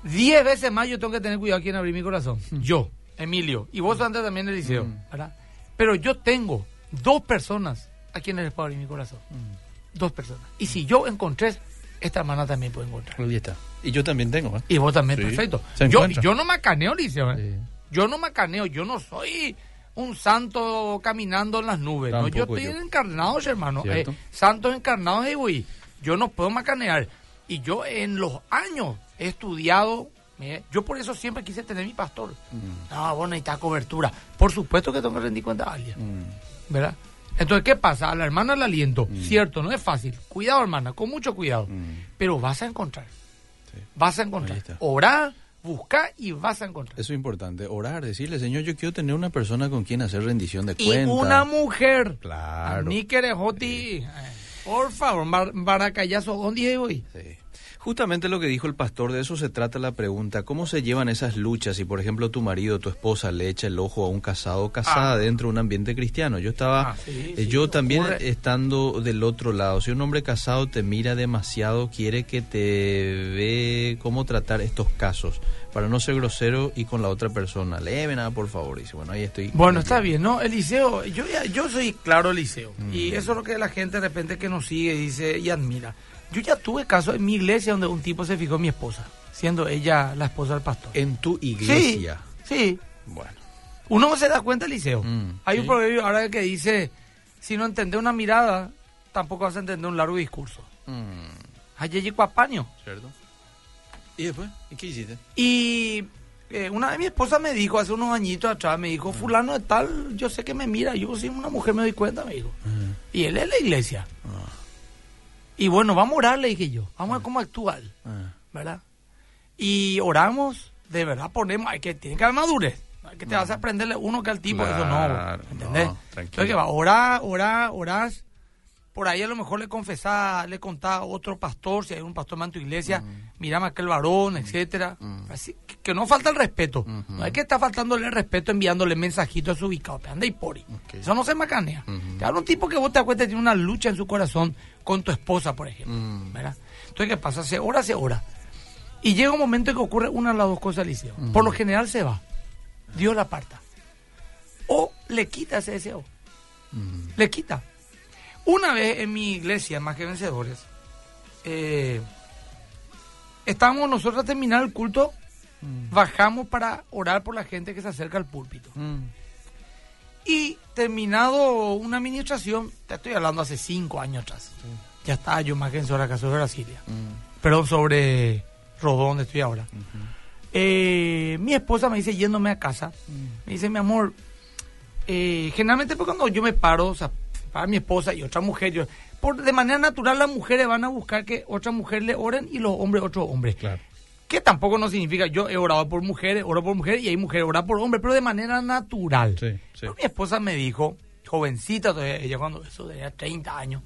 Diez veces más yo tengo que tener cuidado quién abrir mi corazón. Yo, Emilio. Y vos antes también, Eliseo. Mm. ¿verdad? Pero yo tengo dos personas a quienes les puedo abrir mi corazón. Mm. Dos personas. Y si yo encontré, esta hermana también puede encontrar. Ahí está. Y yo también tengo, ¿eh? Y vos también, Sí, perfecto. Yo, yo no macaneo, Eliseo. ¿eh? Sí. Yo no macaneo. Yo no soy un santo caminando en las nubes. ¿no? Yo estoy yo. encarnado, hermano. Eh, santos encarnados de güey. Yo no puedo macanear. Y yo en los años he estudiado. eh, yo por eso siempre quise tener mi pastor. Mm. No, vos necesitas cobertura. Por supuesto que tengo que rendir cuenta a alguien. Mm. ¿Verdad? Entonces, ¿qué pasa? A la hermana le aliento. Cierto, no es fácil. Cuidado, hermana, con mucho cuidado. Mm. Pero vas a encontrar. Sí. Vas a encontrar. Orar, buscar y vas a encontrar. Eso es importante. Orar, decirle, Señor, yo quiero tener una persona con quien hacer rendición de Y cuentas. una mujer. Claro. Ni querejoti. Eh, Por favor, bar- baracayazo, ¿dónde hoy? Sí. Justamente lo que dijo el pastor, de eso se trata la pregunta. ¿Cómo se llevan esas luchas si, por ejemplo, tu marido, tu esposa le echa el ojo a un casado o casada Ah. dentro de un ambiente cristiano? Yo estaba, Ah, sí, eh, sí, yo también ocurre. estando del otro lado, si un hombre casado te mira demasiado, quiere que te ve cómo tratar estos casos, para no ser grosero y con la otra persona. Léeme nada, por favor. Y dice, bueno, ahí estoy. Bueno, está bien, ¿no? Eliseo, yo, yo soy claro Eliseo. Mm. Y eso es lo que la gente de repente que nos sigue dice y admira. Yo ya tuve casos en mi iglesia donde un tipo se fijó en mi esposa, siendo ella la esposa del pastor. En tu iglesia. Sí, sí. Bueno. Uno se da cuenta, Eliseo. Mm, Hay sí. un proverbio ahora que dice, si no entendés una mirada, tampoco vas a entender un largo discurso. Mm, Ayer Cuapaño. ¿Cierto? ¿Y después? ¿Y qué hiciste? Y eh, una vez mi esposa me dijo, hace unos añitos atrás, me dijo, fulano de tal, yo sé que me mira, yo soy una mujer me doy cuenta, me dijo. Y él es la iglesia. Ah, Y bueno, vamos a orar, le dije yo. Vamos a ver cómo actúa él, ah. ¿verdad? Y oramos, de verdad ponemos, hay que, tiene que haber madurez. Es que te vas a aprenderle uno que al tipo, eso no, Claro, ¿entendés? no, tranquilo. Entonces que va, orar, orar, orás. Por ahí a lo mejor le confesás, le contás a otro pastor, si hay un pastor en tu iglesia, mirame a aquel varón, etcétera. Así que, que no falta el respeto. No hay que estar faltándole el respeto enviándole mensajitos a su ubicado. Anda y pori. Ok. Eso no se macanea. Te habla un tipo que vos te acuerdas tiene una lucha en su corazón con tu esposa, por ejemplo. ¿verdad? Entonces, ¿qué pasa? Se ora, se ora. Y llega un momento en que ocurre una de las dos cosas, Eliseo. Por lo general se va. Dios la aparta. O le quita ese deseo. Le quita. Una vez en mi iglesia, más que vencedores, eh, estábamos nosotros a terminar el culto, bajamos para orar por la gente que se acerca al púlpito. Mm. Y terminado una administración, te estoy hablando hace cinco años atrás. Ya estaba yo más que en sobre acá sobre Brasilia. Mm. Perdón, sobre Rodó, donde estoy ahora. Eh, mi esposa me dice, yéndome a casa, me dice, mi amor, eh, generalmente pues cuando yo me paro, o sea, para mi esposa y otra mujer, yo, por, de manera natural las mujeres van a buscar que otra mujer le oren y los hombres otro hombre. Claro. Que tampoco no significa yo he orado por mujeres, oro por mujeres y hay mujeres orar por hombres, pero de manera natural. Sí, sí. Pero mi esposa me dijo, jovencita todavía, ella cuando eso tenía 30 años,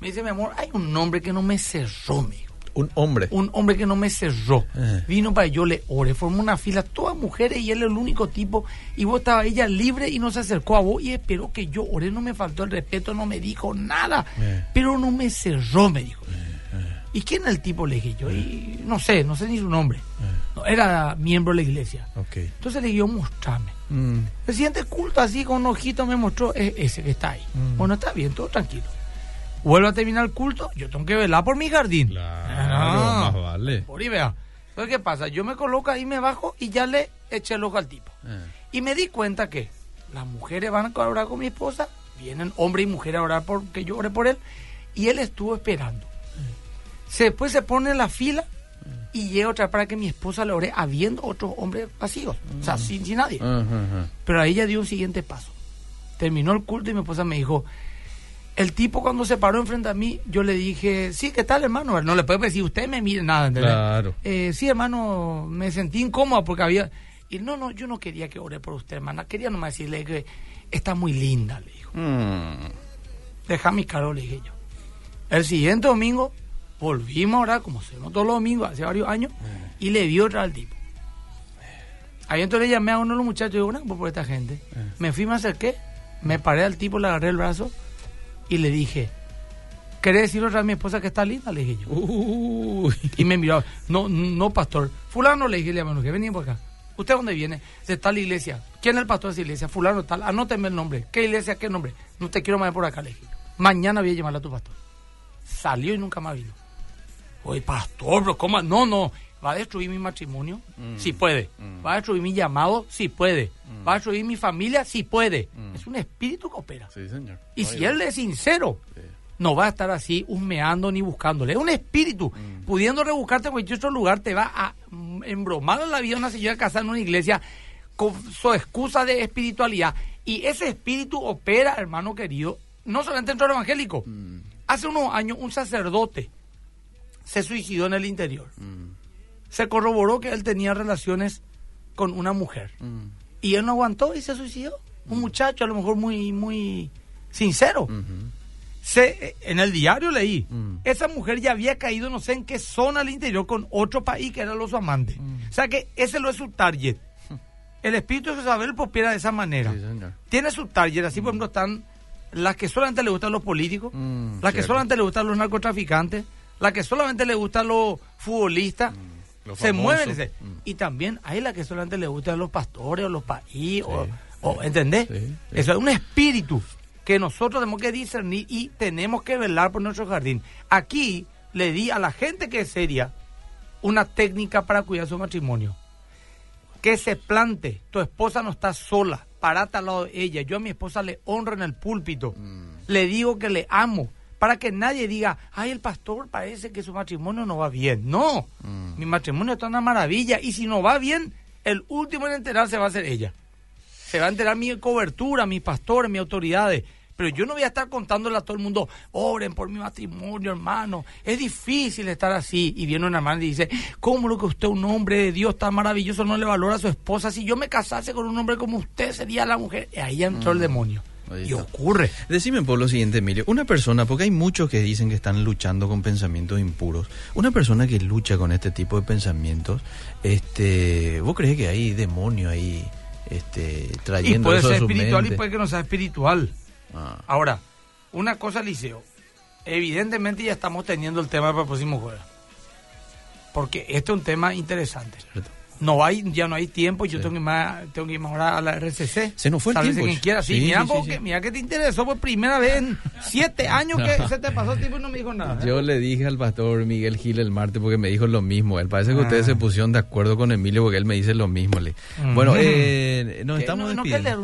me dice, mi amor, hay un hombre que no me cerró, me dijo. Un hombre. Un hombre que no me cerró. Eh. Vino para que yo le ore, formó una fila, todas mujeres y él el único tipo. Y vos estaba ella libre y no se acercó a vos y esperó que yo oré, no me faltó el respeto, no me dijo nada. Eh. Pero no me cerró, me dijo. ¿Y quién era el tipo? Le dije yo. Y no sé, no sé ni su nombre. No, era miembro de la iglesia. Entonces le dije yo, mostrame. Mm. El siguiente culto así con un ojito me mostró es ese que está ahí. Mm. Bueno, está bien, todo tranquilo. Vuelvo a terminar el culto, yo tengo que velar por mi jardín. Ah, vale. Por ahí vea. Entonces, ¿qué pasa? Yo me coloco ahí, me bajo y ya le eché el ojo al tipo. Eh. Y me di cuenta que las mujeres van a orar con mi esposa, vienen hombre y mujer a orar por que yo ore por él, y él estuvo esperando. Se- después se pone en la fila y llega otra para que mi esposa le ore habiendo otros hombres vacíos, o sea, sin, sin nadie. Pero ahí ella dio un siguiente paso. Terminó el culto y mi esposa me dijo, el tipo cuando se paró enfrente a mí, yo le dije, sí, ¿qué tal hermano? No le puedo decir, usted me mire nada, ¿entendés? Claro. Eh, sí, hermano, me sentí incómoda porque había... Y no, no, yo no quería que ore por usted, hermana. Quería nomás decirle que está muy linda, le dijo. Mm. Deja mi caro, le dije yo. El siguiente domingo volvimos a orar, como hacemos todos los domingos, hace varios años, y le vi otra al tipo. Ahí entonces le llamé a uno de los muchachos y digo, una por esta gente. Eh. Me fui, me acerqué, me paré al tipo, le agarré el brazo y le dije, ¿querés decirle otra a mi esposa que está linda? Le dije yo. Uy. Y me miró, no, no, pastor. Fulano le dije, le mano, que venía por acá. ¿Usted dónde viene? De tal iglesia. ¿Quién es el pastor de esa iglesia? Fulano tal. Anóteme el nombre. ¿Qué iglesia? ¿Qué nombre? No te quiero más por acá, le dije. Mañana voy a llamarle a tu pastor. Salió y nunca más vino. Oye, pastor, pero ¿cómo? No, no. ¿Va a destruir mi matrimonio? Mm. Sí puede. Mm. ¿Va a destruir mi llamado? Sí puede. Mm. ¿Va a destruir mi familia? Sí puede. Mm. Es un espíritu que opera. Sí, señor. Y si él es sincero, Sí. no va a estar así husmeando ni buscándole. Es un espíritu. Pudiendo rebuscarte en cualquier otro lugar, te va a embromar en la vida una señora casada en una iglesia con su excusa de espiritualidad. Y ese espíritu opera, hermano querido, no solamente dentro del evangélico. Hace unos años un sacerdote se suicidó en el interior. Mm. Se corroboró que él tenía relaciones con una mujer. Mm. Y él no aguantó y se suicidó. Un muchacho a lo mejor muy, muy sincero. Se, eh, en el diario leí, Mm. esa mujer ya había caído no sé en qué zona al interior con otro país que eran los amantes. Mm. O sea que ese no es su target. El espíritu de Jezabel prospera de esa manera. Sí. Tiene su target, así por ejemplo están las que solamente le gustan los políticos, Mm, las que solamente le gustan los narcotraficantes, las que solamente le gustan los futbolistas. Los se mueven ese. Mm. Y también hay las que solamente le gustan los pastores o los países, o, ¿entendés? Sí, sí. Eso es un espíritu que nosotros tenemos que discernir y tenemos que velar por nuestro jardín. Aquí le di a la gente que es seria una técnica para cuidar su matrimonio. Que se plante, tu esposa no está sola, parate al lado de ella. Yo a mi esposa le honro en el púlpito, Mm. le digo que le amo, para que nadie diga, ay, el pastor parece que su matrimonio no va bien. No, Mm. mi matrimonio está una maravilla y si no va bien, el último en enterarse va a ser ella. Se va a enterar mi cobertura, mis pastores, mis autoridades. Pero yo no voy a estar contándole a todo el mundo, oren por mi matrimonio, hermano. Es difícil estar así. Y viene una hermana y dice, ¿cómo lo que usted, un hombre de Dios tan maravilloso, no le valora a su esposa? Si yo me casase con un hombre como usted, sería la mujer. Y ahí entró el demonio. Y ocurre. Decime por lo siguiente, Emilio. Una persona, porque hay muchos que dicen que están luchando con pensamientos impuros. Una persona que lucha con este tipo de pensamientos, este, ¿vos crees que hay demonio ahí este, Y trayendo puede eso a ser su espiritual mente? y puede que no sea espiritual. Ah, Ahora, una cosa, Liceo. Evidentemente ya estamos teniendo el tema para el próximo jueves. Porque este es un tema interesante. cierto. No hay, ya no hay tiempo, yo Sí. tengo que, más, tengo que ir ahora a la RCC. Se nos fue el tiempo. quien quiera. Sí, Sí, mira, sí, porque- mira que te interesó por primera vez en siete años que se te pasó el tiempo y no me dijo nada. Yo le dije al pastor Miguel Gil el martes porque me dijo lo mismo. Él parece que ustedes Ah. se pusieron de acuerdo con Emilio porque él me dice lo mismo. Le. Ujú. Bueno, eh, nos estamos no, leer.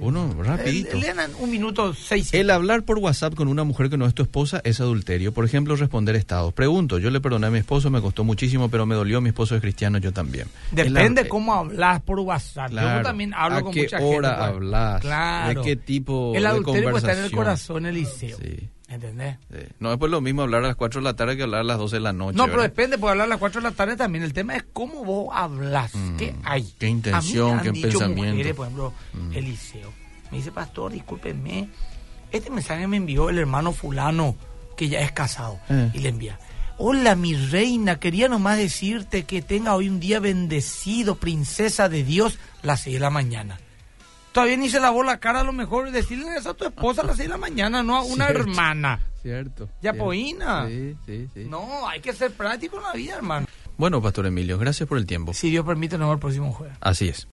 Uno, rapidito. Eh, en un minuto seis. El hablar por WhatsApp con una mujer que no es tu esposa es adulterio. Por ejemplo, responder estados. Pregunto, yo le perdoné a mi esposo, me costó muchísimo, pero me dolió, mi esposo es cristiano, yo también. Depende El hab- cómo hablas por WhatsApp. Claro. Yo también hablo ¿A con qué mucha hora gente. pues. hablas? Claro. ¿De qué tipo El de adulterio puede estar en el conversación? corazón, Eliseo. Sí. ¿Entendés? Sí. No es pues lo mismo hablar a las 4 de la tarde que hablar a las 12 de la noche. No, pero depende, puede hablar a las 4 de la tarde también. El tema es cómo vos hablas. Mm, ¿Qué hay? qué intención, A mí me qué dicho pensamiento. mujeres, por ejemplo, Mm. Eliseo. Me dice, pastor, discúlpeme. Este mensaje me envió el hermano fulano, que ya es casado. Eh. Y le envía. Hola, mi reina. Quería nomás decirte que tenga hoy un día bendecido, princesa de Dios, las 6 de la mañana. Todavía ni se lavó la cara, a lo mejor decirle eso a tu esposa a las 6 de la mañana, no a una Cierto. hermana. Cierto. Ya poína. Sí, sí, sí. No, hay que ser práctico en la vida, hermano. Bueno, Pastor Emilio, gracias por el tiempo. Si Dios permite, nos vemos el próximo jueves. Así es.